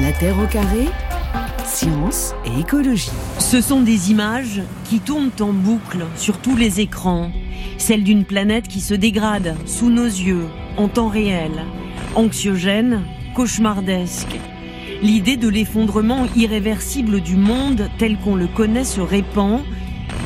La Terre au carré, science et écologie. Ce sont des images qui tournent en boucle sur tous les écrans. Celles d'une planète qui se dégrade sous nos yeux, en temps réel. Anxiogène, cauchemardesque. L'idée de l'effondrement irréversible du monde tel qu'on le connaît se répand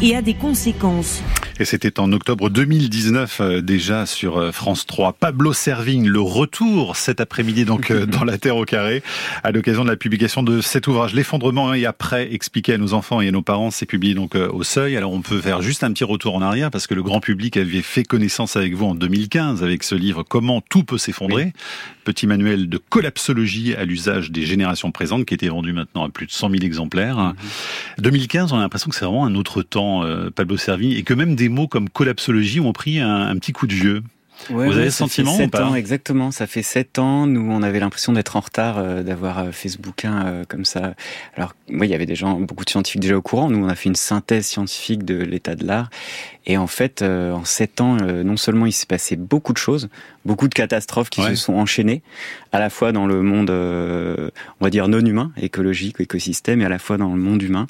et a des conséquences. Et c'était en octobre 2019 euh, déjà sur euh, France 3. Pablo Servigne, le retour cet après-midi donc euh, dans la Terre au carré à l'occasion de la publication de cet ouvrage. L'effondrement et après expliqué à nos enfants et à nos parents, c'est publié donc au Seuil. Alors on peut faire juste un petit retour en arrière parce que le grand public avait fait connaissance avec vous en 2015 avec ce livre Comment tout peut s'effondrer. Petit manuel de collapsologie à l'usage des générations présentes qui était vendu maintenant à plus de 100 000 exemplaires. 2015, mhm. on a l'impression que c'est vraiment un autre temps, Pablo Servigne, et que même des mots comme collapsologie ont pris un, petit coup de vieux. Vous avez le sentiment ou pas ans, Exactement, ça fait sept ans. Nous, on avait l'impression d'être en retard, euh, d'avoir euh, fait ce bouquin euh, comme ça. Alors, oui, il y avait des gens, beaucoup de scientifiques déjà au courant. Nous, on a fait une synthèse scientifique de l'état de l'art. Et en fait, en sept ans, non seulement il s'est passé beaucoup de choses, beaucoup de catastrophes qui se sont enchaînées, à la fois dans le monde, on va dire non humain, écologique, écosystème, et à la fois dans le monde humain.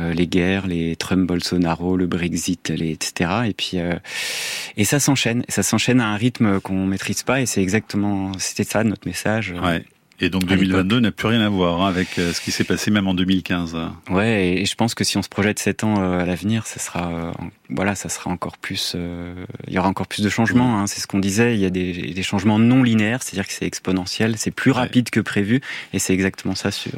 Euh, les guerres, les Trump, Bolsonaro, le Brexit, les, etc. Et puis euh, et ça s'enchaîne, ça s'enchaîne à un rythme qu'on maîtrise pas et c'est exactement c'était ça notre message. Ouais. Et donc 2022 n'a plus rien à voir hein, avec euh, ce qui s'est passé même en 2015. Ouais, et je pense que si on se projette 7 ans euh, à l'avenir, ça sera, euh, voilà, ça sera encore plus, il y aura encore plus de changements. Hein, c'est ce qu'on disait. Il y a des, des changements non linéaires, c'est-à-dire que c'est exponentiel, c'est plus rapide que prévu, et c'est exactement ça sur,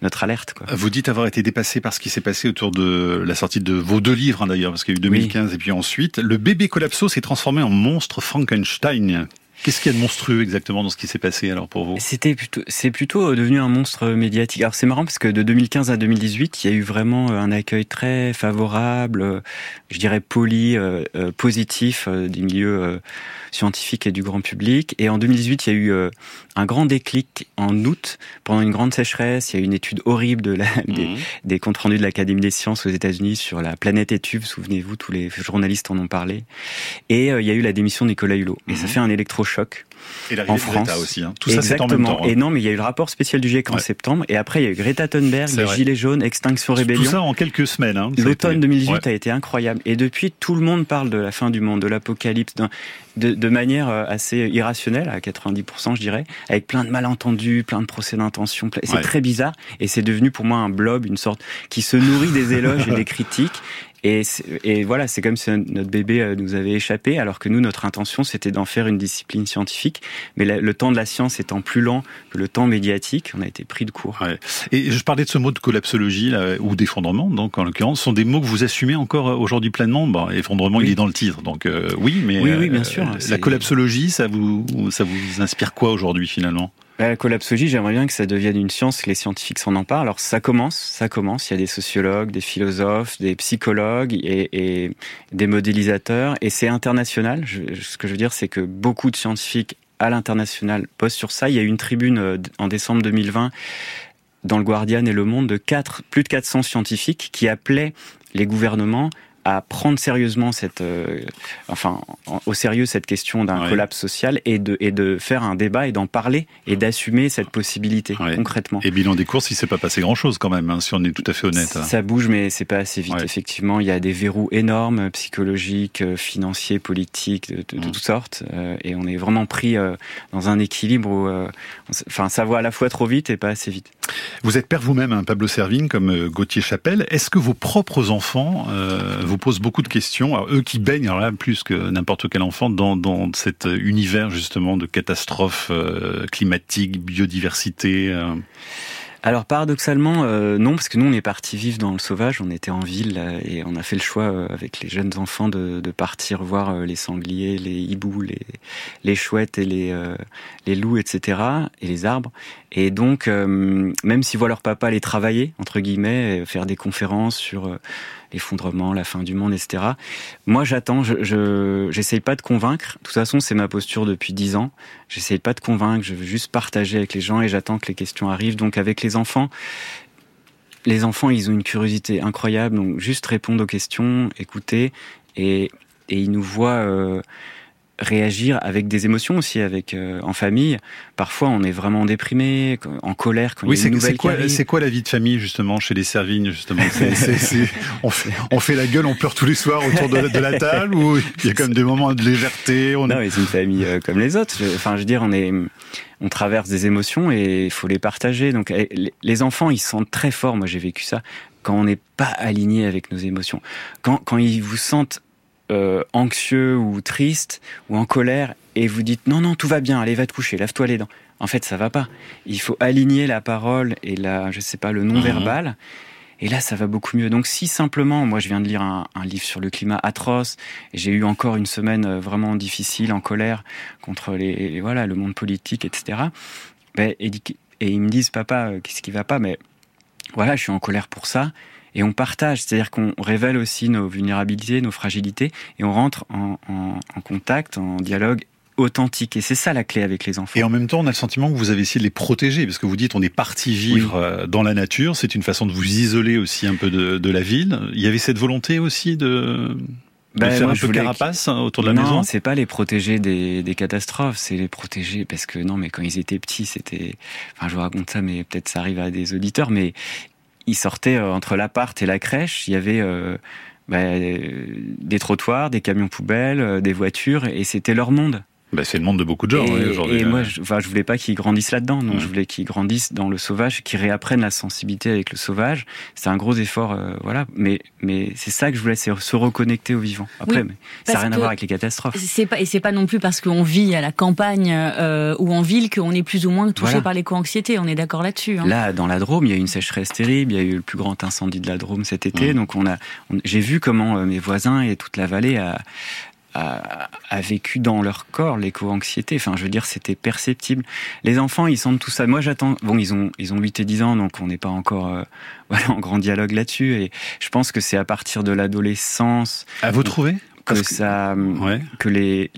notre alerte. Quoi. Vous dites avoir été dépassé par ce qui s'est passé autour de la sortie de vos deux livres, hein, d'ailleurs, parce qu'il y a eu 2015 et puis ensuite, le bébé collapso s'est transformé en monstre Frankenstein. Qu'est-ce qu'il y a de monstrueux exactement dans ce qui s'est passé alors pour vous? C'était plutôt, c'est plutôt euh, devenu un monstre médiatique. Alors c'est marrant parce que de 2015 à 2018, il y a eu vraiment euh, un accueil très favorable, euh, je dirais poli, positif des milieux scientifiques et du grand public. Et en 2018, il y a eu un grand déclic en août pendant une grande sécheresse. Il y a eu une étude horrible de la, mhm. des, comptes rendus de l'Académie des sciences aux États-Unis sur la planète étuve. Souvenez-vous, tous les journalistes en ont parlé. Et il y a eu la démission de Nicolas Hulot. Et ça mhm. fait un électrochoc choc. Et en France aussi. Hein. Tout ça, c'est en même temps. Hein. Et non, mais il y a eu le rapport spécial du GIEC en septembre. Et après, il y a eu Greta Thunberg, les Gilets jaunes, Extinction Rébellion. Tout ça en quelques semaines. Hein. L'automne 2018 a été incroyable. Et depuis, tout le monde parle de la fin du monde, de l'apocalypse, de, de, manière euh, assez irrationnelle, à 90%, je dirais, avec plein de malentendus, plein de procès d'intention. C'est très bizarre. Et c'est devenu pour moi un blob, une sorte qui se nourrit des éloges et des critiques. Et, et, voilà, c'est comme si notre bébé euh, nous avait échappé, alors que nous, notre intention, c'était d'en faire une discipline scientifique. Mais le temps de la science étant plus lent que le temps médiatique, on a été pris de court. Ouais. Et je parlais de ce mot de collapsologie là, ou d'effondrement, donc en l'occurrence, sont des mots que vous assumez encore euh, aujourd'hui pleinement? Bon, effondrement, il est dans le titre, donc euh, oui, mais oui, oui, bien sûr. la collapsologie, ça vous, ça vous inspire quoi aujourd'hui finalement? La collapsologie, j'aimerais bien que ça devienne une science, que les scientifiques s'en emparent. Alors ça commence, ça commence. Il y a des sociologues, des philosophes, des psychologues et, des modélisateurs. Et c'est international. ce que je veux dire, c'est que beaucoup de scientifiques à l'international posent sur ça. Il y a eu une tribune euh, en décembre 2020 dans le Guardian et Le Monde de 4, plus de 400 scientifiques qui appelaient les gouvernements à prendre sérieusement cette, euh, enfin, au sérieux cette question d'un collapse social et de, et de faire un débat et d'en parler et d'assumer cette possibilité concrètement. Et bilan des courses, il s'est pas passé grand chose quand même, hein, si on est tout à fait honnête. Ça bouge, mais c'est pas assez vite. Effectivement, il y a des verrous énormes, psychologiques, euh, financiers, politiques, de, de, toutes sortes, euh, et on est vraiment pris dans un équilibre où, enfin, ça va à la fois trop vite et pas assez vite. Vous êtes père vous-même, hein, Pablo Servigne, comme Gauthier Chapelle. Est-ce que vos propres enfants vous posent beaucoup de questions. eux qui baignent, alors là, plus que n'importe quel enfant, dans, dans cet univers justement de catastrophes euh, climatiques, biodiversité. Euh. Alors paradoxalement, euh, non, parce que nous on est parti vivre dans le sauvage, on était en ville et on a fait le choix avec les jeunes enfants de, partir voir les sangliers, les hiboux, les, les chouettes et les, les loups, etc. et les arbres. Et donc, même si voient leur papa aller travailler, entre guillemets, faire des conférences sur l'effondrement, la fin du monde, etc. Moi, j'attends, je j'essaye pas de convaincre. De toute façon, c'est ma posture depuis dix ans. J'essaye pas de convaincre, je veux juste partager avec les gens et j'attends que les questions arrivent. Donc, avec les enfants, les enfants, ils ont une curiosité incroyable. Donc, juste répondre aux questions, écouter et, et ils nous voient... Euh, réagir avec des émotions aussi, avec euh, en famille. Parfois, on est vraiment déprimé, en colère quand oui, il y a une C'est quoi, c'est quoi la vie de famille justement chez les Servignes justement? On, fait, on, fait, la gueule, on pleure tous les soirs autour de, la table ou il y a quand même des moments de légèreté. On... Non, c'est une famille euh, comme les autres. Enfin, je veux dire, on est, on traverse des émotions et il faut les partager. Donc, eh, les enfants, ils sentent très fort. Moi, j'ai vécu ça quand on n'est pas aligné avec nos émotions. Quand, quand ils vous sentent euh, anxieux ou triste ou en colère et vous dites non non tout va bien allez va te coucher lave-toi les dents. En fait ça va pas. Il faut aligner la parole et la je sais pas le non verbal mhm. et là ça va beaucoup mieux. Donc si simplement moi je viens de lire un, livre sur le climat atroce j'ai eu encore une semaine euh, vraiment difficile en colère contre les, voilà le monde politique etc ben, et, et ils me disent papa euh, qu'est-ce qui va pas? Mais voilà je suis en colère pour ça et on partage, c'est-à-dire qu'on révèle aussi nos vulnérabilités, nos fragilités, et on rentre en, contact, en dialogue authentique. Et c'est ça la clé avec les enfants. Et en même temps, on a le sentiment que vous avez essayé de les protéger, parce que vous dites on est parti vivre euh, dans la nature, c'est une façon de vous isoler aussi un peu de, la ville. Il y avait cette volonté aussi de... Ben, faire un peu carapace hein, autour de la maison Non, c'est pas les protéger des, des catastrophes, c'est les protéger parce que non, mais quand ils étaient petits, c'était. Enfin, je vous raconte ça, mais peut-être ça arrive à des auditeurs, mais ils sortaient euh, entre l'appart et la crèche, il y avait euh, bah, des trottoirs, des camions poubelles, euh, des voitures, et c'était leur monde. Bah, c'est le monde de beaucoup de gens aujourd'hui. Et moi, je, enfin, je voulais pas qu'ils grandissent là-dedans. Donc, je voulais qu'ils grandissent dans le sauvage, qu'ils réapprennent la sensibilité avec le sauvage. C'est un gros effort, euh, voilà. Mais, mais c'est ça que je voulais, c'est se reconnecter au vivant. Après, mais ça n'a rien à voir avec les catastrophes. C'est pas, et c'est pas non plus parce qu'on vit à la campagne euh, ou en ville qu'on est plus ou moins touché par l'éco-anxiété. On est d'accord là-dessus. Hein. Là, dans la Drôme, il y a eu une sécheresse terrible. Il y a eu le plus grand incendie de la Drôme cet été. Donc, on a, j'ai vu comment euh, mes voisins et toute la vallée a, a, vécu dans leur corps l'éco-anxiété. Enfin, je veux dire, c'était perceptible. Les enfants, ils sentent tout ça. Moi, j'attends. Bon, ils ont ils ont 8 et 10 ans, donc on n'est pas encore euh, voilà en grand dialogue là-dessus. Et je pense que c'est à partir de l'adolescence. À vous trouver que, ça, que les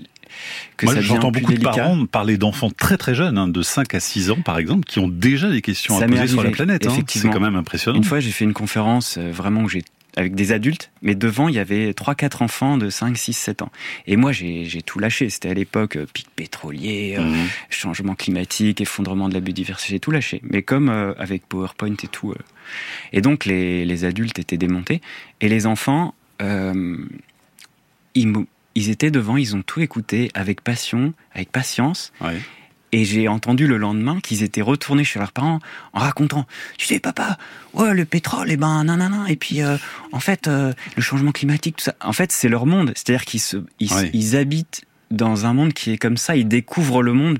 que Moi, j'entends beaucoup de parents parler d'enfants très très jeunes, hein, de 5 à 6 ans par exemple, qui ont déjà des questions à poser sur la planète. Hein. C'est quand même impressionnant. Une fois, j'ai fait une conférence euh, vraiment où j'ai avec des adultes, mais devant, il y avait 3-4 enfants de 5, 6, 7 ans. Et moi, j'ai tout lâché. C'était à l'époque euh, pic pétrolier, euh, mhm. changement climatique, effondrement de la biodiversité, j'ai tout lâché. Mais comme euh, avec PowerPoint et tout. Et donc, les, les, adultes étaient démontés. Et les enfants, ils, ils, étaient devant, ils ont tout écouté avec passion, avec patience. Ouais. Et j'ai entendu le lendemain qu'ils étaient retournés chez leurs parents en racontant, tu sais papa, ouais le pétrole, et eh ben nanana, et puis euh, en fait euh, le changement climatique, tout ça. En fait c'est leur monde, c'est-à-dire qu'ils se, ils, habitent dans un monde qui est comme ça, ils découvrent le monde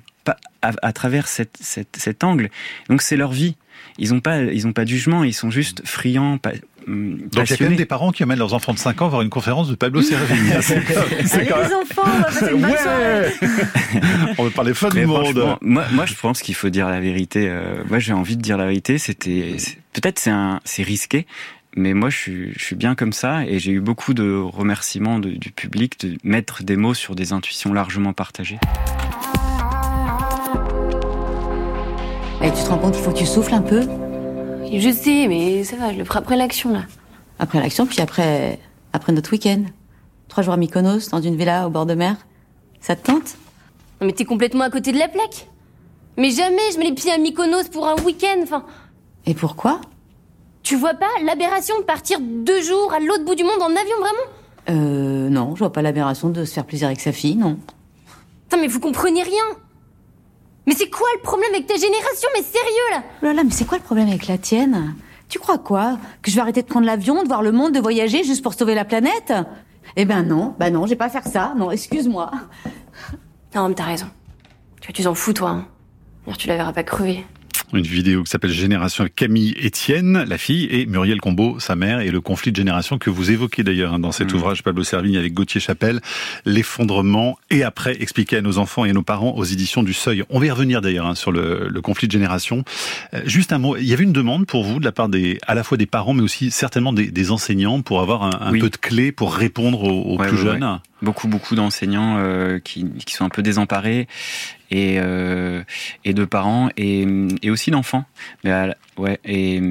à, à travers cette, cette, cet angle. Donc c'est leur vie. Ils n'ont pas, ils ont pas de jugement, ils sont juste friands, Donc il y a quand même des parents qui amènent leurs enfants de 5 ans voir une conférence de Pablo Servigne. c'est quand même... les enfants, on va passer une bonne ouais On va parler fin du monde. Moi, moi, je pense qu'il faut dire la vérité. Euh, moi, j'ai envie de dire la vérité. C'était peut-être c'est un, c'est risqué, mais moi, je suis, je suis bien comme ça et j'ai eu beaucoup de remerciements du public de mettre des mots sur des intuitions largement partagées. Et tu te rends compte qu'il faut que tu souffles un peu? Je sais, mais ça va, je le ferai après l'action, là. Après l'action, puis après, après notre week-end. Trois jours à Mykonos, dans une villa au bord de mer. Ça te tente? Non, mais t'es complètement à côté de la plaque. Mais jamais je mets les pieds à Mykonos pour un week-end, enfin. Et pourquoi? Tu vois pas l'aberration de partir deux jours à l'autre bout du monde en avion, vraiment? Euh, non, je vois pas l'aberration de se faire plaisir avec sa fille, non. Putain, mais vous comprenez rien mais c'est quoi le problème avec ta génération Mais sérieux là? Oh là là, mais c'est quoi le problème avec la tienne? Tu crois quoi? Que je vais arrêter de prendre l'avion, de voir le monde, de voyager juste pour sauver la planète? Eh ben non, bah non, je vais pas faire ça. Non, excuse-moi. Non, mais t'as raison. Tu, tu t'en fous toi. Hein. Tu la verras pas crever une vidéo qui s'appelle Génération avec Camille Etienne, la fille, et Muriel Combeau, sa mère, et le conflit de génération que vous évoquez d'ailleurs hein, dans cet mmh. ouvrage Pablo Servigne avec Gauthier Chapelle, l'effondrement, et après expliquer à nos enfants et à nos parents aux éditions du Seuil. On va y revenir d'ailleurs hein, sur le, conflit de génération. Euh, juste un mot, il y avait une demande pour vous de la part des, à la fois des parents, mais aussi certainement des, enseignants pour avoir un, peu de clés pour répondre aux, plus jeunes? Beaucoup, beaucoup d'enseignants euh, qui, qui, sont un peu désemparés et, euh, et de parents et, et aussi d'enfants. Mais ouais, et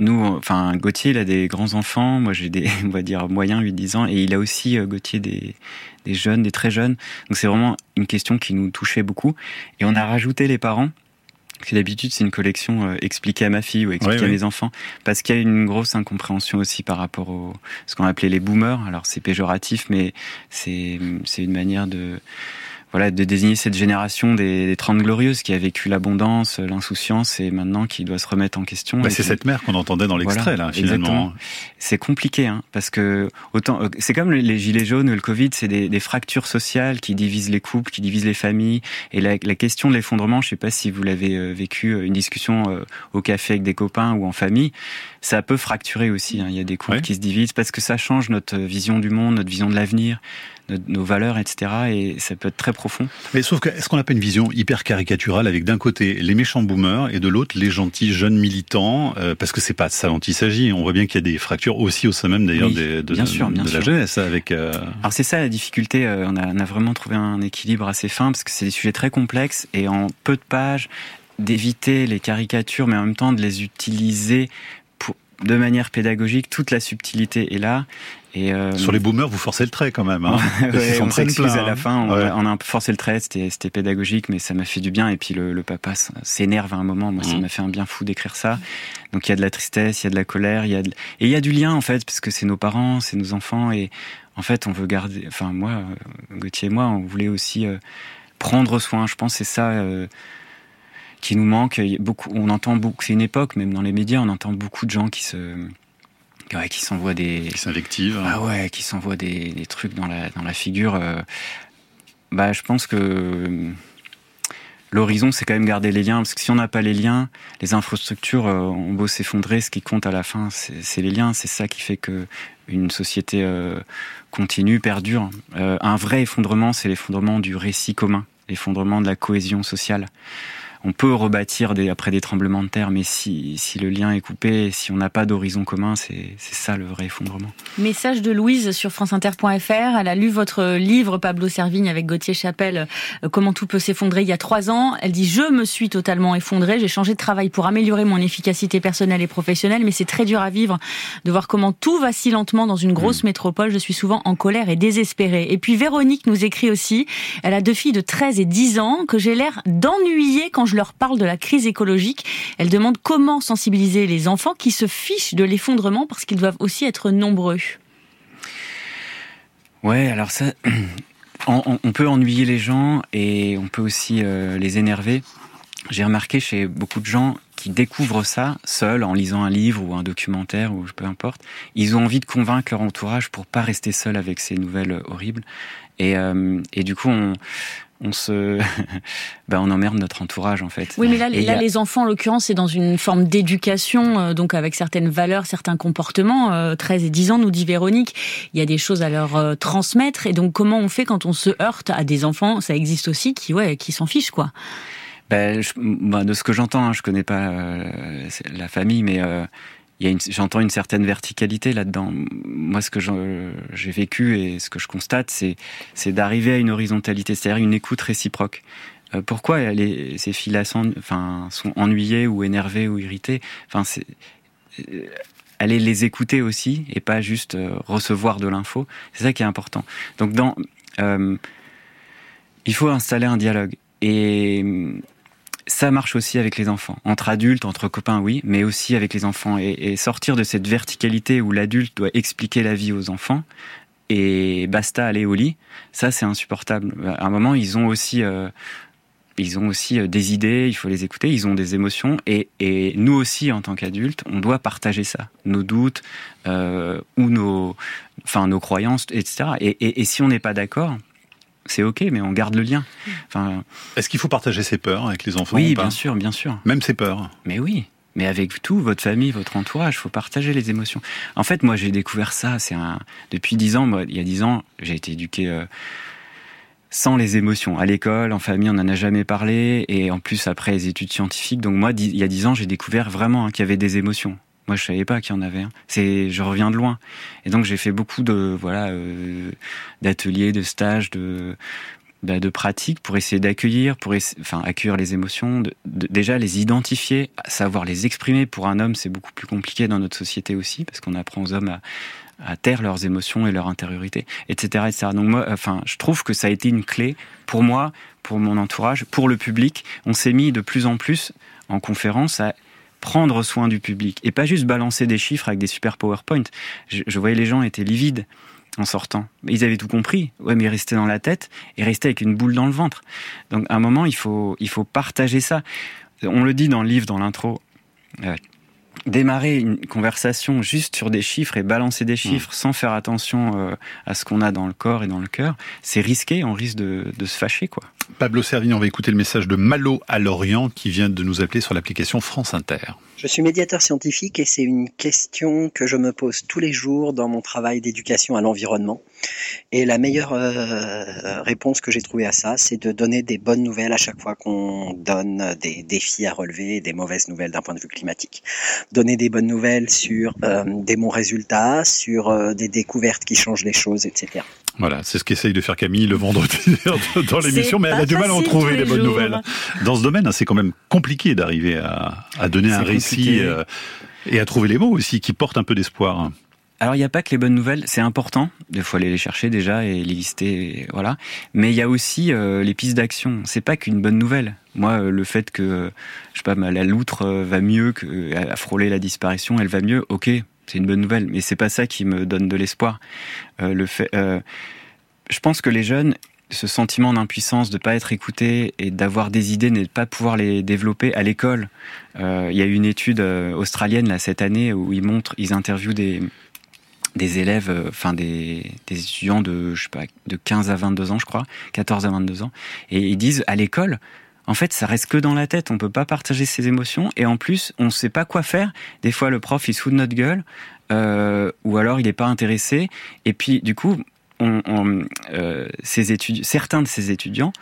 nous, enfin, Gauthier, il a des grands enfants. Moi, j'ai des, on va dire, moyens, 8-10 ans. Et il a aussi, euh, Gauthier, des, des jeunes, des très jeunes. Donc, c'est vraiment une question qui nous touchait beaucoup. Et on a rajouté les parents. Parce que d'habitude, c'est une collection euh, expliquée à ma fille ou expliquée à mes enfants. Parce qu'il y a une grosse incompréhension aussi par rapport au, ce qu'on appelait les boomers. Alors, c'est péjoratif, mais c'est, c'est une manière de, voilà, de désigner cette génération des, des 30 glorieuses qui a vécu l'abondance, l'insouciance et maintenant qui doit se remettre en question. Bah, c'est cette mère qu'on entendait dans l'extrait, Voilà, là, finalement. C'est compliqué, hein, parce que autant, euh, c'est comme les- gilets jaunes ou le Covid, c'est des, des fractures sociales qui divisent les couples, qui divisent les familles. Et la, la question de l'effondrement, je sais pas si vous l'avez euh, vécu, euh, une discussion euh, au café avec des copains ou en famille, ça peut fracturer aussi. hein. Il y a des couples Ouais. qui se divisent parce que ça change notre vision du monde, notre vision de l'avenir, nos valeurs, etc. Et ça peut être très profond. Mais sauf que, est-ce qu'on n'a pas une vision hyper caricaturale avec d'un côté les méchants boomers et de l'autre les gentils jeunes militants euh, Parce que c'est pas de ça dont il s'agit. On voit bien qu'il y a des fractures aussi au sein même d'ailleurs Oui, de, bien sûr, bien de la jeunesse avec. euh, Alors c'est ça la difficulté, euh, on a, on a vraiment trouvé un équilibre assez fin parce que c'est des sujets très complexes et en peu de pages d'éviter les caricatures mais en même temps de les utiliser de manière pédagogique, toute la subtilité est là. Et euh, Sur les boomers, vous forcez le trait quand même. Hein. Ouais, on s'excuse à la hein. fin, on, Ouais. a, on a forcé le trait, c'était c'était pédagogique, mais ça m'a fait du bien. Et puis le, le papa s'énerve à un moment, moi ça Mhm. m'a fait un bien fou d'écrire ça. Donc il y a de la tristesse, il y a de la colère, il y a de- et il y a du lien en fait, parce que c'est nos parents, c'est nos enfants, et en fait on veut garder. Enfin moi, Gauthier et moi, on voulait aussi euh, prendre soin. Je pense c'est ça. euh, qui nous manque, beaucoup, on entend beaucoup, c'est une époque, même dans les médias, on entend beaucoup de gens qui se, ouais, qui s'envoient des, Qui s'invectivent. ah ouais, qui s'envoient des, des trucs dans la, dans la figure. euh, bah, je pense que euh, l'horizon, c'est quand même garder les liens. Parce que si on n'a pas les liens, les infrastructures euh, ont beau s'effondrer, ce qui compte à la fin, c'est c'est les liens. C'est ça qui fait que une société euh, continue, perdure. Euh, un vrai effondrement, c'est l'effondrement du récit commun, l'effondrement de la cohésion sociale. On peut rebâtir des, après des tremblements de terre, mais si, si le lien est coupé, si on n'a pas d'horizon commun, c'est ça le vrai effondrement. Message de Louise sur franceinter.fr. Elle a lu votre livre Pablo Servigne avec Gauthier Chapelle, euh, Comment tout peut s'effondrer il y a trois ans. Elle dit Je me suis totalement effondrée. J'ai changé de travail pour améliorer mon efficacité personnelle et professionnelle, mais c'est très dur à vivre de voir comment tout vacille lentement dans une grosse métropole. Je suis souvent en colère et désespérée. Et puis Véronique nous écrit aussi. Elle a deux filles de 13 et 10 ans que j'ai l'air d'ennuyer quand je leur parle de la crise écologique. Elle demande comment sensibiliser les enfants qui se fichent de l'effondrement parce qu'ils doivent aussi être nombreux. Ouais, alors ça, on, peut ennuyer les gens et on peut aussi euh, les énerver. J'ai remarqué chez beaucoup de gens qui découvrent ça seuls en lisant un livre ou un documentaire ou peu importe, ils ont envie de convaincre leur entourage pour pas rester seuls avec ces nouvelles horribles. Et, euh, et du coup, on, on se, ben on emmerde notre entourage en fait. Oui, mais là, a- les enfants, en l'occurrence, c'est dans une forme d'éducation, euh, donc avec certaines valeurs, certains comportements. Euh, 13 et 10 ans, nous dit Véronique, il y a des choses à leur euh, transmettre. Et donc, comment on fait quand on se heurte à des enfants? Ça existe aussi qui, ouais, qui s'en fichent, quoi. Ben, je- ben, de ce que j'entends, hein, je connais pas euh, la famille, mais euh, j'entends une certaine verticalité là-dedans. Moi, ce que j'ai vécu et ce que je constate, c'est, d'arriver à une horizontalité, c'est-à-dire une écoute réciproque. Euh, pourquoi ces filles-là sont, ennuyées ou énervées ou irritées? Enfin, euh, aller les écouter aussi et pas juste euh, recevoir de l'info. C'est ça qui est important. Donc, il faut installer un dialogue et ça marche aussi avec les enfants. Entre adultes, entre copains, oui, mais aussi avec les enfants. Et, sortir de cette verticalité où l'adulte doit expliquer la vie aux enfants et basta aller au lit, ça c'est insupportable. À un moment, ils ont aussi, euh, ils ont aussi euh, des idées, il faut les écouter, ils ont des émotions. Et, nous aussi, en tant qu'adultes, on doit partager ça, nos doutes euh, ou nos, nos croyances, etc. Et, et, et si on n'est pas d'accord, c'est ok, mais on garde le lien. Enfin, Est-ce qu'il faut partager ses peurs avec les enfants oui, ou pas bien sûr, bien sûr. Même ses peurs. Mais oui. Mais avec tout, votre famille, votre entourage, faut partager les émotions. En fait, moi, j'ai découvert ça. C'est un depuis dix ans. Moi, il y a dix ans, j'ai été éduqué euh, sans les émotions. À l'école, en famille, on n'en a jamais parlé. Et en plus, après les études scientifiques. Donc moi, il y a dix ans, j'ai découvert vraiment hein, qu'il y avait des émotions. Moi, je savais pas qu'il y en avait. C'est, je reviens de loin. Et donc, j'ai fait beaucoup de voilà euh, d'ateliers, de stages, de bah, de pratiques pour essayer d'accueillir, pour enfin accueillir les émotions, déjà les identifier, savoir les exprimer. Pour un homme, c'est beaucoup plus compliqué dans notre société aussi parce qu'on apprend aux hommes à, à taire leurs émotions et leur intériorité, etc., etc. Donc moi, enfin, je trouve que ça a été une clé pour moi, pour mon entourage, pour le public. On s'est mis de plus en plus en conférence à prendre soin du public et pas juste balancer des chiffres avec des super PowerPoint. Je, voyais les gens étaient livides en sortant. Ils avaient tout compris, ouais, mais ils restaient dans la tête et restaient avec une boule dans le ventre. Donc à un moment, il faut, il faut partager ça. On le dit dans le livre, dans l'intro. Euh, démarrer une conversation juste sur des chiffres et balancer des chiffres sans faire attention euh, à ce qu'on a dans le corps et dans le cœur, c'est risqué, on risque de, de, se fâcher. quoi. Pablo Servigne, on va écouter le message de Malo à Lorient qui vient de nous appeler sur l'application France Inter. Je suis médiateur scientifique et c'est une question que je me pose tous les jours dans mon travail d'éducation à l'environnement. Et la meilleure euh, réponse que j'ai trouvée à ça, c'est de donner des bonnes nouvelles à chaque fois qu'on donne des défis à relever des mauvaises nouvelles d'un point de vue climatique. Donner des bonnes nouvelles sur euh, des bons résultats, sur euh, des découvertes qui changent les choses, etc. Voilà, c'est ce qu'essaye de faire Camille le vendredi dans l'émission, mais elle a du mal à en trouver les bonnes nouvelles. Dans ce domaine, hein, c'est quand même compliqué d'arriver à, à, donner un récit euh, et à trouver les mots aussi qui portent un peu d'espoir. Alors il n'y a pas que les bonnes nouvelles, c'est important. Des fois aller les chercher déjà et les lister, voilà. Mais il y a aussi euh, les pistes d'action. C'est pas qu'une bonne nouvelle. Moi, euh, le fait que je sais pas, la loutre va mieux, qu'elle a frôlé la disparition, elle va mieux. Ok, c'est une bonne nouvelle, mais c'est pas ça qui me donne de l'espoir. Euh, le fait, euh, je pense que les jeunes, ce sentiment d'impuissance, de pas être écouté et d'avoir des idées, de pas pouvoir les développer à l'école. Euh, il y a eu une étude australienne là cette année où ils montrent, ils interviewent des élèves, des étudiants de je sais pas de 15 à 22 ans, je crois, 14 à 22 ans, et ils disent à l'école, en fait, ça reste que dans la tête. On peut pas partager ses émotions et en plus, on ne sait pas quoi faire. Des fois, le prof il se fout de notre gueule euh, ou alors il n'est pas intéressé. Et puis, du coup, euh, certains de ces étudiants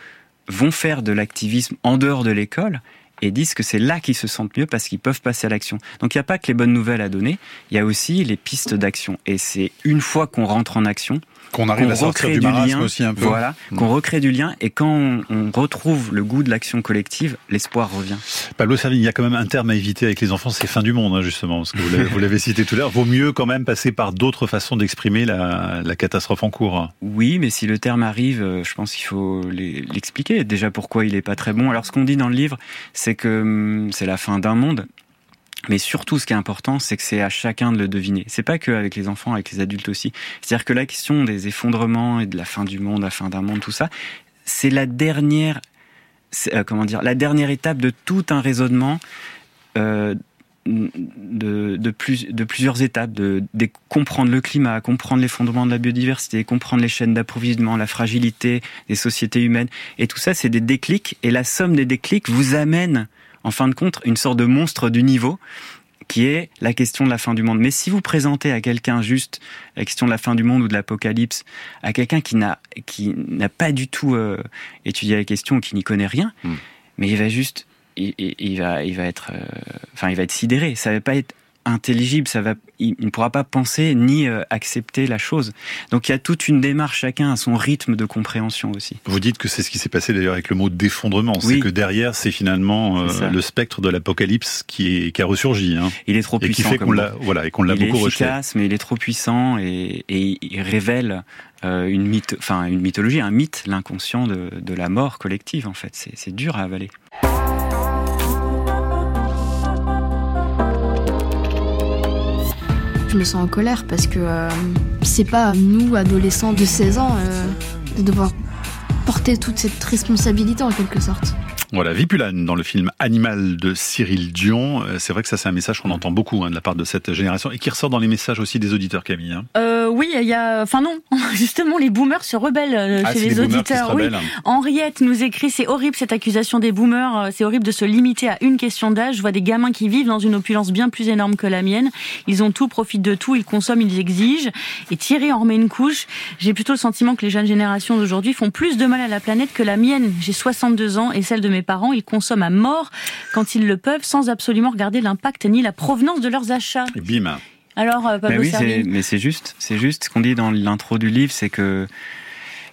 vont faire de l'activisme en dehors de l'école et disent que c'est là qu'ils se sentent mieux parce qu'ils peuvent passer à l'action. Donc il n'y a pas que les bonnes nouvelles à donner, il y a aussi les pistes d'action. Et c'est une fois qu'on rentre en action qu'on arrive à sortir du, marasme aussi un peu. Voilà, mm. qu'on recrée du lien et quand on, retrouve le goût de l'action collective, l'espoir revient. Pablo Servigne, il y a quand même un terme à éviter avec les enfants, c'est fin du monde hein, justement, parce que vous l'avez cité tout à l'heure. Vaut mieux quand même passer par d'autres façons d'exprimer la, la, catastrophe en cours. Oui, mais si le terme arrive, euh, je pense qu'il faut l'expliquer. Déjà pourquoi il est pas très bon. Alors ce qu'on dit dans le livre, c'est que hum, c'est la fin d'un monde. Mais surtout, ce qui est important, c'est que c'est à chacun de le deviner. C'est pas que avec les enfants, avec les adultes aussi. C'est-à-dire que la question des effondrements et de la fin du monde, la fin d'un monde, tout ça, c'est la dernière, euh, comment dire, la dernière étape de tout un raisonnement. Euh, de, de, plus, de plusieurs étapes, de, de, comprendre le climat, comprendre les de la biodiversité, comprendre les chaînes d'approvisionnement, la fragilité des sociétés humaines. Et tout ça, c'est des déclics. Et la somme des déclics vous amène en fin de compte, une sorte de monstre du niveau qui est la question de la fin du monde. Mais si vous présentez à quelqu'un juste la question de la fin du monde ou de l'apocalypse, à quelqu'un qui n'a qui n'a pas du tout euh, étudié la question ou qui n'y connaît rien, hmm. mais il va juste il, il, va il va être euh, enfin il va être sidéré. Ça va pas être intelligible, ça va, il ne pourra pas penser ni euh, accepter la chose. Donc il y a toute une démarche, chacun à son rythme de compréhension aussi. Vous dites que c'est ce qui s'est passé d'ailleurs avec le mot d'effondrement, c'est que derrière c'est finalement euh, le spectre de l'apocalypse qui, qui a ressurgi. Hein, il est trop puissant. Et qui fait qu'on l'a, voilà, et qu'on l'a beaucoup rejeté. Il est efficace, mais il est trop puissant et, et il révèle euh, une mythe, enfin une mythologie, un mythe, l'inconscient de, de la mort collective en fait. C'est dur à avaler. Je me sens en colère parce que euh, c'est pas nous, adolescents de 16 ans, euh, de devoir porter toute cette responsabilité en quelque sorte. Voilà, Vipulane dans le film Animal de Cyril Dion. Euh, c'est vrai que ça, c'est un message qu'on entend beaucoup hein, de la part de cette génération et qui ressort dans les messages aussi des auditeurs, Camille. Hein. Euh, oui, il y a. Enfin non, justement, les boomers se rebellent euh, ah, chez les, auditeurs. Oui. Henriette nous écrit c'est horrible cette accusation des boomers. C'est horrible de se limiter à une question d'âge. Je vois des gamins qui vivent dans une opulence bien plus énorme que la mienne. Ils ont tout, profitent de tout, ils consomment, ils exigent. Et Thierry en remet une couche. J'ai plutôt le sentiment que les jeunes générations d'aujourd'hui font plus de mal à la planète que la mienne. J'ai 62 ans et celle de mes parents, ils consomment à mort quand ils le peuvent sans absolument regarder l'impact ni la provenance de leurs achats. Et bim alors, euh, mais oui, mais c'est juste, c'est juste ce qu'on dit dans l'intro du livre, c'est que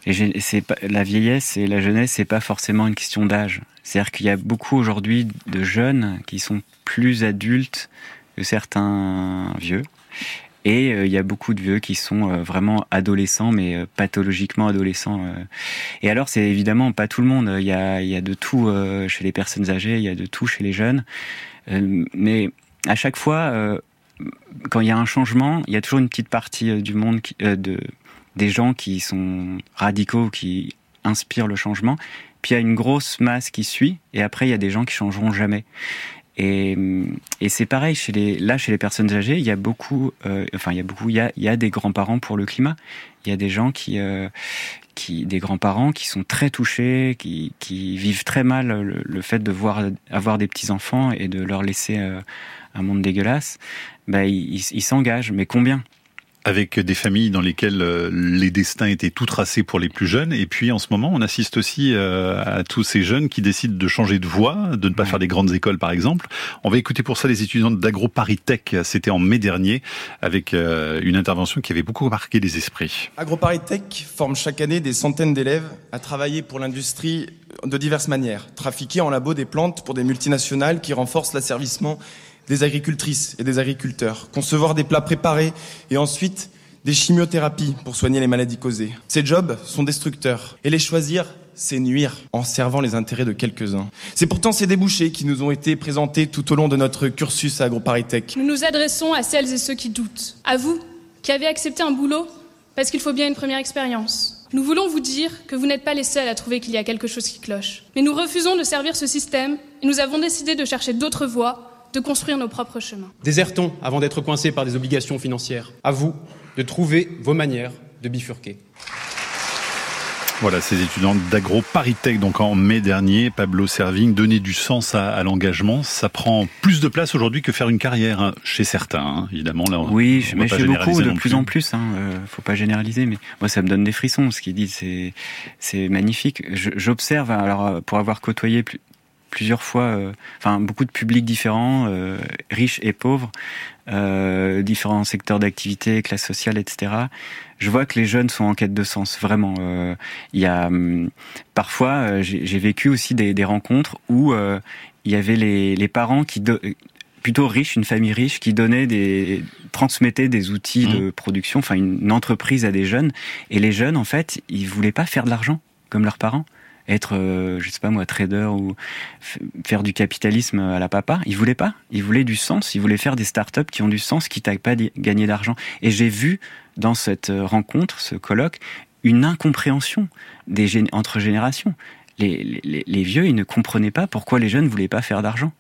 c'est la vieillesse et la jeunesse, c'est pas forcément une question d'âge. C'est-à-dire qu'il y a beaucoup aujourd'hui de jeunes qui sont plus adultes que certains vieux. Et euh, il y a beaucoup de vieux qui sont euh, vraiment adolescents, mais euh, pathologiquement adolescents. Et alors, c'est évidemment pas tout le monde. Il y a, il y a de tout chez les personnes âgées, il y a de tout chez les jeunes. mais à chaque fois, quand il y a un changement, il y a toujours une petite partie du monde, qui, de, des gens qui sont radicaux, qui inspirent le changement. Puis il y a une grosse masse qui suit, et après il y a des gens qui changeront jamais. Et, et c'est pareil chez les là chez les personnes âgées, il y a beaucoup, euh, enfin il y a beaucoup, il y a, il y a des grands-parents pour le climat. Il y a des gens qui, euh, qui des grands-parents qui sont très touchés, qui, qui vivent très mal le, le, fait de voir avoir des petits enfants et de leur laisser euh, un monde dégueulasse. Ben ils s'engagent, mais combien? Avec des familles dans lesquelles euh, les destins étaient tout tracés pour les plus jeunes. Et puis en ce moment, on assiste aussi euh, à tous ces jeunes qui décident de changer de voie, de ne pas faire des grandes écoles par exemple. On va écouter pour ça les étudiants d'AgroParisTech, c'était en mai dernier, avec euh, une intervention qui avait beaucoup marqué les esprits. AgroParisTech forme chaque année des centaines d'élèves à travailler pour l'industrie de diverses manières. Trafiquer en labo des plantes pour des multinationales qui renforcent l'asservissement des agricultrices et des agriculteurs, concevoir des plats préparés et ensuite des chimiothérapies pour soigner les maladies causées. Ces jobs sont destructeurs et les choisir, c'est nuire en servant les intérêts de quelques-uns. C'est pourtant ces débouchés qui nous ont été présentés tout au long de notre cursus à AgroParisTech. Nous nous adressons à celles et ceux qui doutent. À vous, qui avez accepté un boulot parce qu'il faut bien une première expérience. Nous voulons vous dire que vous n'êtes pas les seuls à trouver qu'il y a quelque chose qui cloche. Mais nous refusons de servir ce système et nous avons décidé de chercher d'autres voies de construire nos propres chemins. Désertons avant d'être coincés par des obligations financières. À vous de trouver vos manières de bifurquer. Voilà, ces étudiants d'agro-paritech, donc en mai dernier, Pablo Serving, donner du sens à, l'engagement, ça prend plus de place aujourd'hui que faire une carrière hein, chez certains, hein, évidemment. Là, oui, mais chez beaucoup, de plus, en plus. Hein, euh, faut pas généraliser, mais moi ça me donne des frissons. Ce qu'il dit, c'est c'est magnifique. J'observe, alors pour avoir côtoyé plus, plusieurs fois, euh, enfin beaucoup de publics différents, euh, riches et pauvres, euh, différents secteurs d'activité, classe sociale, etc. Je vois que les jeunes sont en quête de sens, vraiment. Il y a hum, parfois, j'ai vécu aussi des, des rencontres où il y avait les, les parents qui plutôt riches, une famille riche qui donnait des transmettait des outils de mmh. production, enfin une entreprise à des jeunes, et les jeunes en fait, ils voulaient pas faire de l'argent comme leurs parents être, euh, je sais pas moi, trader ou faire du capitalisme à la papa. Ils voulaient pas. Ils voulaient du sens. Ils voulaient faire des startups qui ont du sens, qui t'aillent pas gagner d'argent. Et j'ai vu dans cette euh, rencontre, ce colloque, une incompréhension des entre générations. Les, les, les, vieux, ils ne comprenaient pas pourquoi les jeunes voulaient pas faire d'argent.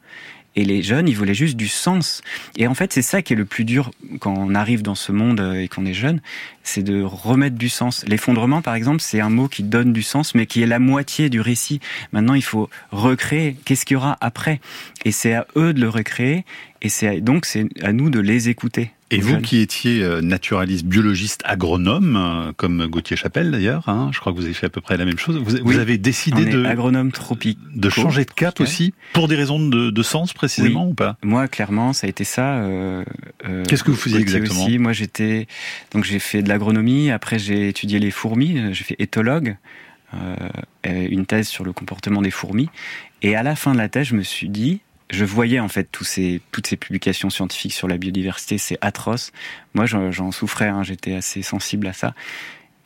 Et les jeunes, ils voulaient juste du sens. Et en fait, c'est ça qui est le plus dur quand on arrive dans ce monde euh, et qu'on est jeune, c'est de remettre du sens. L'effondrement, par exemple, c'est un mot qui donne du sens, mais qui est la moitié du récit. Maintenant, il faut recréer. Qu'est-ce qu'il y aura après Et c'est à eux de le recréer. Et c'est donc c'est à nous de les écouter. Et vous qui étiez euh, naturaliste, biologiste, agronome, euh, comme Gauthier Chapelle d'ailleurs, hein, je crois que vous avez fait à peu près la même chose. Vous, avez décidé de agronome tropique, de changer de cap aussi pour des raisons de, de sens précisément ou pas? Moi, clairement, ça a été ça. Euh, euh Qu'est-ce que vous faisiez exactement? aussi, Moi, j'étais donc j'ai fait de l'agronomie. Après, j'ai étudié les fourmis. J'ai fait éthologue. Euh, une thèse sur le comportement des fourmis. Et à la fin de la thèse, je me suis dit, je voyais en fait tous ces, toutes ces publications scientifiques sur la biodiversité, c'est atroce. Moi, j'en souffrais, hein, j'étais assez sensible à ça.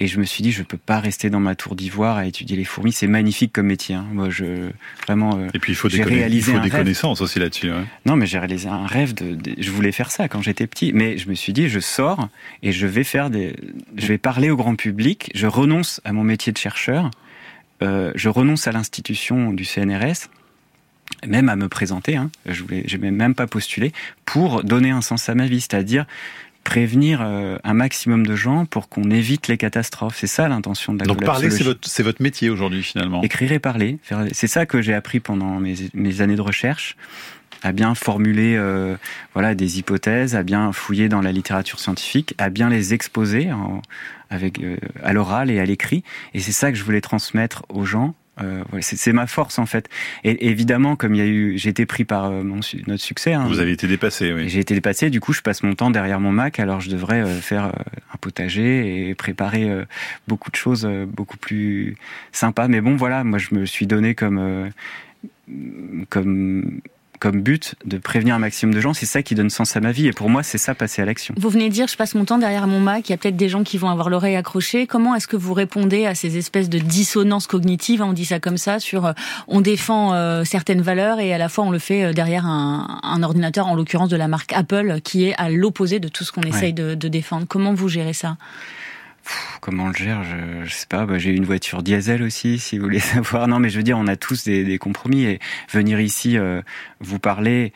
Et je me suis dit, je peux pas rester dans ma tour d'ivoire à étudier les fourmis. C'est magnifique comme métier. Hein. Moi, je vraiment. Euh, et puis il faut des, réalisé il faut des connaissances aussi là-dessus. Non, mais j'ai réalisé un rêve de, Je voulais faire ça quand j'étais petit. Mais je me suis dit, je sors et je vais faire des. Je vais parler au grand public. Je renonce à mon métier de chercheur. Euh, je renonce à l'institution du CNRS même à me présenter, hein, je voulais, j'ai même pas postulé, pour donner un sens à ma vie, c'est-à-dire prévenir euh, un maximum de gens pour qu'on évite les catastrophes. C'est ça l'intention de la Donc parler, c'est votre, c'est votre métier aujourd'hui finalement. Écrire et parler, c'est ça que j'ai appris pendant mes, mes, années de recherche à bien formuler euh, voilà des hypothèses, à bien fouiller dans la littérature scientifique, à bien les exposer en, avec euh, à l'oral et à l'écrit. Et c'est ça que je voulais transmettre aux gens euh, c'est ma force en fait. Et évidemment, comme il y a eu, j'ai été pris par euh, mon, notre succès. Hein, Vous avez été dépassé, oui. J'ai été dépassé. Du coup, je passe mon temps derrière mon Mac. Alors, je devrais euh, faire un potager et préparer beaucoup de choses beaucoup plus sympas. Mais bon, voilà, moi je me suis donné comme comme comme but de prévenir un maximum de gens. C'est ça qui donne sens à ma vie. Et pour moi, c'est ça, passer à l'action. Vous venez de dire, je passe mon temps derrière mon Mac. Il y a peut-être des gens qui vont avoir l'oreille accrochée. Comment est-ce que vous répondez à ces espèces de dissonances cognitives, on dit ça comme ça, sur euh, on défend euh, certaines valeurs et à la fois on le fait euh, derrière un, un ordinateur, en l'occurrence de la marque Apple, qui est à l'opposé de tout ce qu'on essaye de, de défendre. Comment vous gérez ça? Comment le gère je, je sais pas. Bah, j'ai une voiture diesel aussi, si vous voulez savoir. Non, mais je veux dire, on a tous des, des compromis et venir ici euh, vous parler,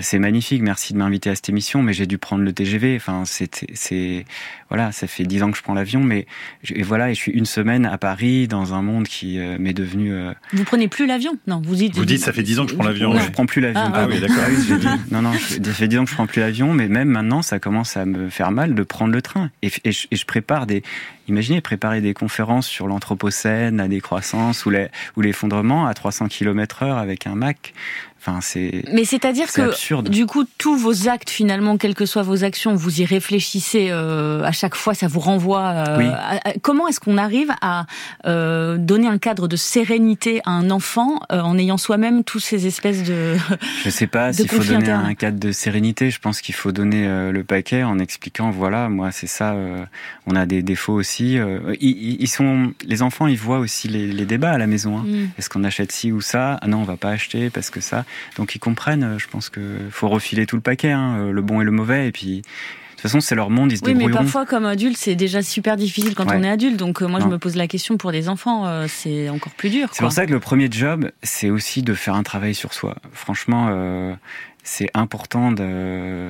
c'est magnifique, merci de m'inviter à cette émission, mais j'ai dû prendre le TGV. Enfin, c'est, c'est, voilà, ça fait dix ans que je prends l'avion, mais et voilà, et je suis une semaine à Paris dans un monde qui euh, m'est devenu. Euh... Vous prenez plus l'avion? Non, vous dites. Vous dites, ça fait dix ans que je prends l'avion. Non, je prends plus l'avion. Ah, ah oui, d'accord. Ah, non, non, ça fait dix ans que je prends plus l'avion, mais même maintenant, ça commence à me faire mal de prendre le train. Et, et, je, et je prépare des. Imaginez préparer des conférences sur l'anthropocène, la décroissance ou l'effondrement à 300 km heure avec un Mac. Enfin. Mais c'est-à-dire que absurde. du coup, tous vos actes, finalement, quelles que soient vos actions, vous y réfléchissez euh, à chaque fois, ça vous renvoie. Euh, oui. à, à, comment est-ce qu'on arrive à euh, donner un cadre de sérénité à un enfant en ayant soi-même tous ces espèces de. Je sais pas s'il faut donner un cadre de sérénité. Je pense qu'il faut donner le paquet en expliquant, voilà, moi c'est ça. on a des défauts aussi. Euh, ils, ils sont, les enfants, ils voient aussi les, les débats à la maison. Hein. Mm. Est-ce qu'on achète ci ou ça? Ah non, on va pas acheter parce que ça. Donc ils comprennent, euh, je pense que faut refiler tout le paquet, hein, euh, le bon et le mauvais, et puis de toute façon c'est leur monde, ils se Oui, mais parfois, comme adulte, c'est déjà super difficile quand Ouais. on est adulte. Donc, euh, moi, Non. je me pose la question pour des enfants, euh, c'est encore plus dur. C'est pour ça que le premier job, c'est aussi de faire un travail sur soi. Franchement, euh, c'est important de,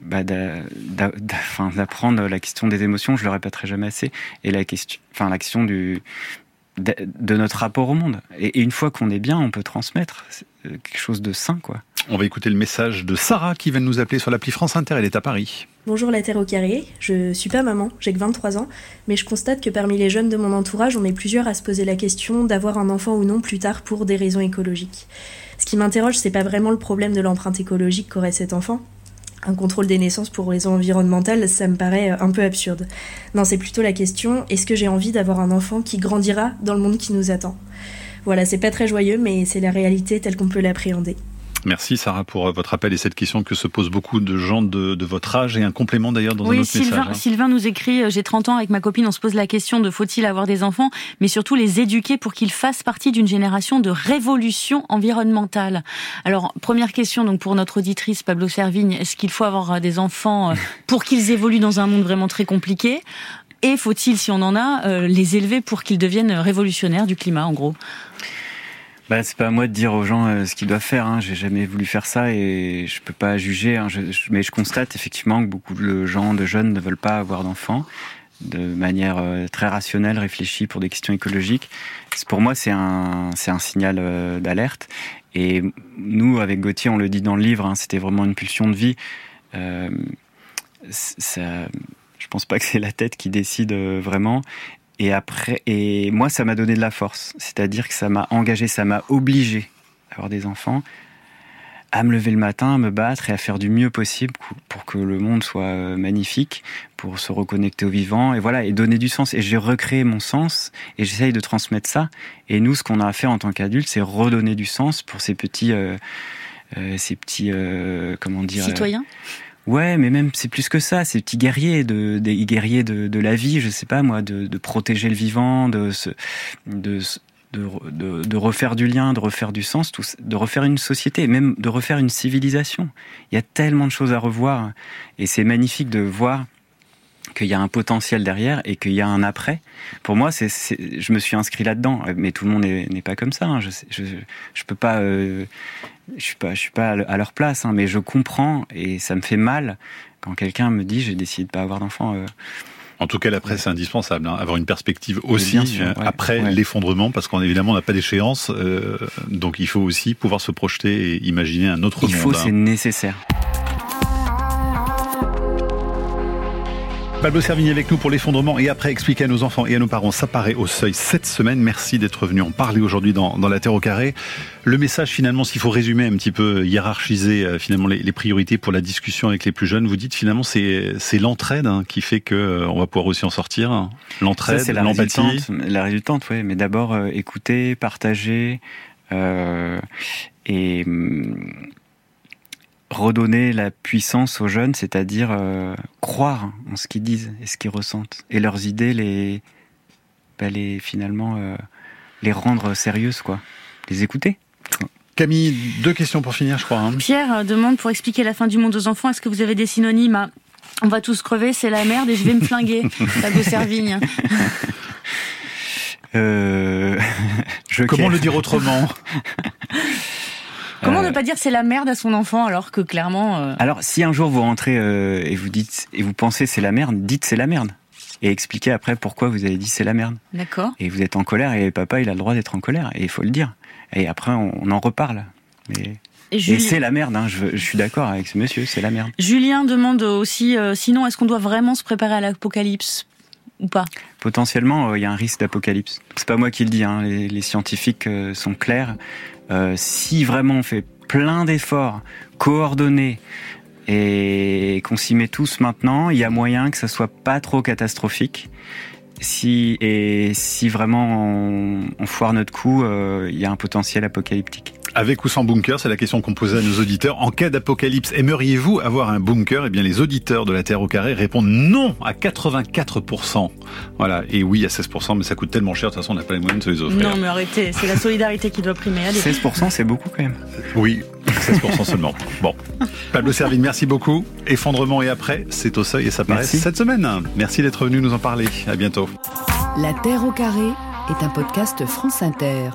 bah, d'apprendre la question des émotions. Je le répéterai jamais assez. Et la question, enfin la question du de, de notre rapport au monde. Et, et une fois qu'on est bien, on peut transmettre euh, quelque chose de sain, quoi. On va écouter le message de Sarah qui vient de nous appeler sur l'appli France Inter. Elle est à Paris. Bonjour la Terre au carré, je suis pas maman, j'ai que 23 ans, mais je constate que parmi les jeunes de mon entourage, on est plusieurs à se poser la question d'avoir un enfant ou non plus tard pour des raisons écologiques. Ce qui m'interroge, c'est pas vraiment le problème de l'empreinte écologique qu'aurait cet enfant. Un contrôle des naissances pour raisons environnementales, ça me paraît un peu absurde. Non, c'est plutôt la question est-ce que j'ai envie d'avoir un enfant qui grandira dans le monde qui nous attend? Voilà, c'est pas très joyeux, mais c'est la réalité telle qu'on peut l'appréhender. Merci Sarah pour euh, votre appel et cette question que se posent beaucoup de gens de, de votre âge et un complément d'ailleurs dans un Oui, autre Sylvain, message. hein. Sylvain nous écrit euh, J'ai 30 ans avec ma copine, on se pose la question de faut-il avoir des enfants, mais surtout les éduquer pour qu'ils fassent partie d'une génération de révolution environnementale. Alors, première question donc pour notre auditrice Pablo Servigne est-ce qu'il faut avoir euh, des enfants pour qu'ils évoluent dans un monde vraiment très compliqué? Et faut-il, si on en a, les élever pour qu'ils deviennent révolutionnaires du climat, en gros? Bah, c'est pas à moi de dire aux gens euh, ce qu'ils doivent faire. Hein. J'ai jamais voulu faire ça et je peux pas juger. Hein. Mais je constate effectivement que beaucoup de gens, de jeunes, ne veulent pas avoir d'enfants de manière euh, très rationnelle, réfléchie pour des questions écologiques. Pour moi, c'est un, c'est un signal euh, d'alerte. Et nous, avec Gauthier, on le dit dans le livre, hein, c'était vraiment une pulsion de vie. Euh, ça, je pense pas que c'est la tête qui décide vraiment. Et après, et moi, ça m'a donné de la force. C'est-à-dire que ça m'a engagé, ça m'a obligé à avoir des enfants, à me lever le matin, à me battre et à faire du mieux possible pour que le monde soit euh, magnifique, pour se reconnecter au vivant et voilà, et donner du sens. Et j'ai recréé mon sens et j'essaye de transmettre ça. Et nous, ce qu'on a à faire en tant qu'adultes, c'est redonner du sens pour ces petits, euh, euh, ces petits, euh, comment dire, euh, Citoyens? Ouais, mais même c'est plus que ça, ces petits guerriers de des guerriers de, de la vie, je sais pas moi, de, de protéger le vivant, de se, de, de, de, refaire du lien, de refaire du sens, de refaire une société, même de refaire une civilisation. Il y a tellement de choses à revoir et c'est magnifique de voir qu'il y a un potentiel derrière et qu'il y a un après. Pour moi, c'est, je me suis inscrit là-dedans, mais tout le monde n'est, pas comme ça. hein. Je, je, je peux pas, euh, je suis pas, je suis pas à le- à leur place, hein, mais je comprends et ça me fait mal quand quelqu'un me dit j'ai décidé de pas avoir d'enfant. euh. En tout cas, la presse, c'est indispensable. hein, avoir une perspective aussi sûr, euh, ouais, après ouais. l'effondrement, parce qu'on évidemment on n'a pas d'échéance, euh, donc il faut aussi pouvoir se projeter et imaginer un autre Il monde. faut, hein. c'est nécessaire. Pablo Servigny avec nous pour l'effondrement et après expliquer à nos enfants et à nos parents ça paraît au seuil cette semaine. Merci d'être venu en parler aujourd'hui dans, dans, La Terre au carré. Le message finalement, s'il faut résumer un petit peu, hiérarchiser euh, finalement les, les, priorités pour la discussion avec les plus jeunes, vous dites finalement c'est c'est l'entraide hein, qui fait que euh, on va pouvoir aussi en sortir. L'entraide, l'empathie. La résultante, oui. Mais d'abord euh, écouter, partager euh, et hum, redonner la puissance aux jeunes, c'est-à-dire euh, croire en ce qu'ils disent et ce qu'ils ressentent, et leurs idées les, bah, les finalement euh, les rendre sérieuses, quoi, les écouter. Camille, deux questions pour finir, je crois. Hein. Pierre euh, demande pour expliquer la fin du monde aux enfants, est-ce que vous avez des synonymes à on va tous crever, c'est la merde et je vais me flinguer, Fabio Servigne. Euh... Comment le dire autrement? Comment ne pas dire c'est la merde à son enfant alors que clairement. Euh... Alors si un jour vous rentrez euh, et vous dites et vous pensez c'est la merde, dites c'est la merde et expliquez après pourquoi vous avez dit c'est la merde. D'accord. Et vous êtes en colère et papa il a le droit d'être en colère et il faut le dire. Et après on, en reparle. Mais et, et c'est la merde, hein. je, je, suis d'accord avec ce monsieur, c'est la merde. Julien demande aussi, euh, sinon, est-ce qu'on doit vraiment se préparer à l'apocalypse? Ou pas? Potentiellement, il euh, y a un risque d'apocalypse. C'est pas moi qui le dis, hein. les, scientifiques euh, sont clairs. Euh, si vraiment on fait plein d'efforts coordonnés et qu'on s'y met tous maintenant, il y a moyen que ça soit pas trop catastrophique. Si et si vraiment on, foire notre coup, il y a un potentiel apocalyptique. Avec ou sans bunker, c'est la question qu'on posait à nos auditeurs. En cas d'apocalypse, aimeriez-vous avoir un bunker? Eh bien, les auditeurs de la Terre au carré répondent non à 84%. Voilà, et oui à 16%, mais ça coûte tellement cher, de toute façon, on n'a pas les moyens de se les offrir. Non, mais arrêtez, c'est la solidarité qui doit primer. Allez. 16%, c'est beaucoup quand même. Oui, 16% seulement. Bon. Pablo Servigne, merci beaucoup. Effondrement et après, c'est au seuil et ça paraît Merci. cette semaine. Merci d'être venu nous en parler. À bientôt. La Terre au carré est un podcast France Inter.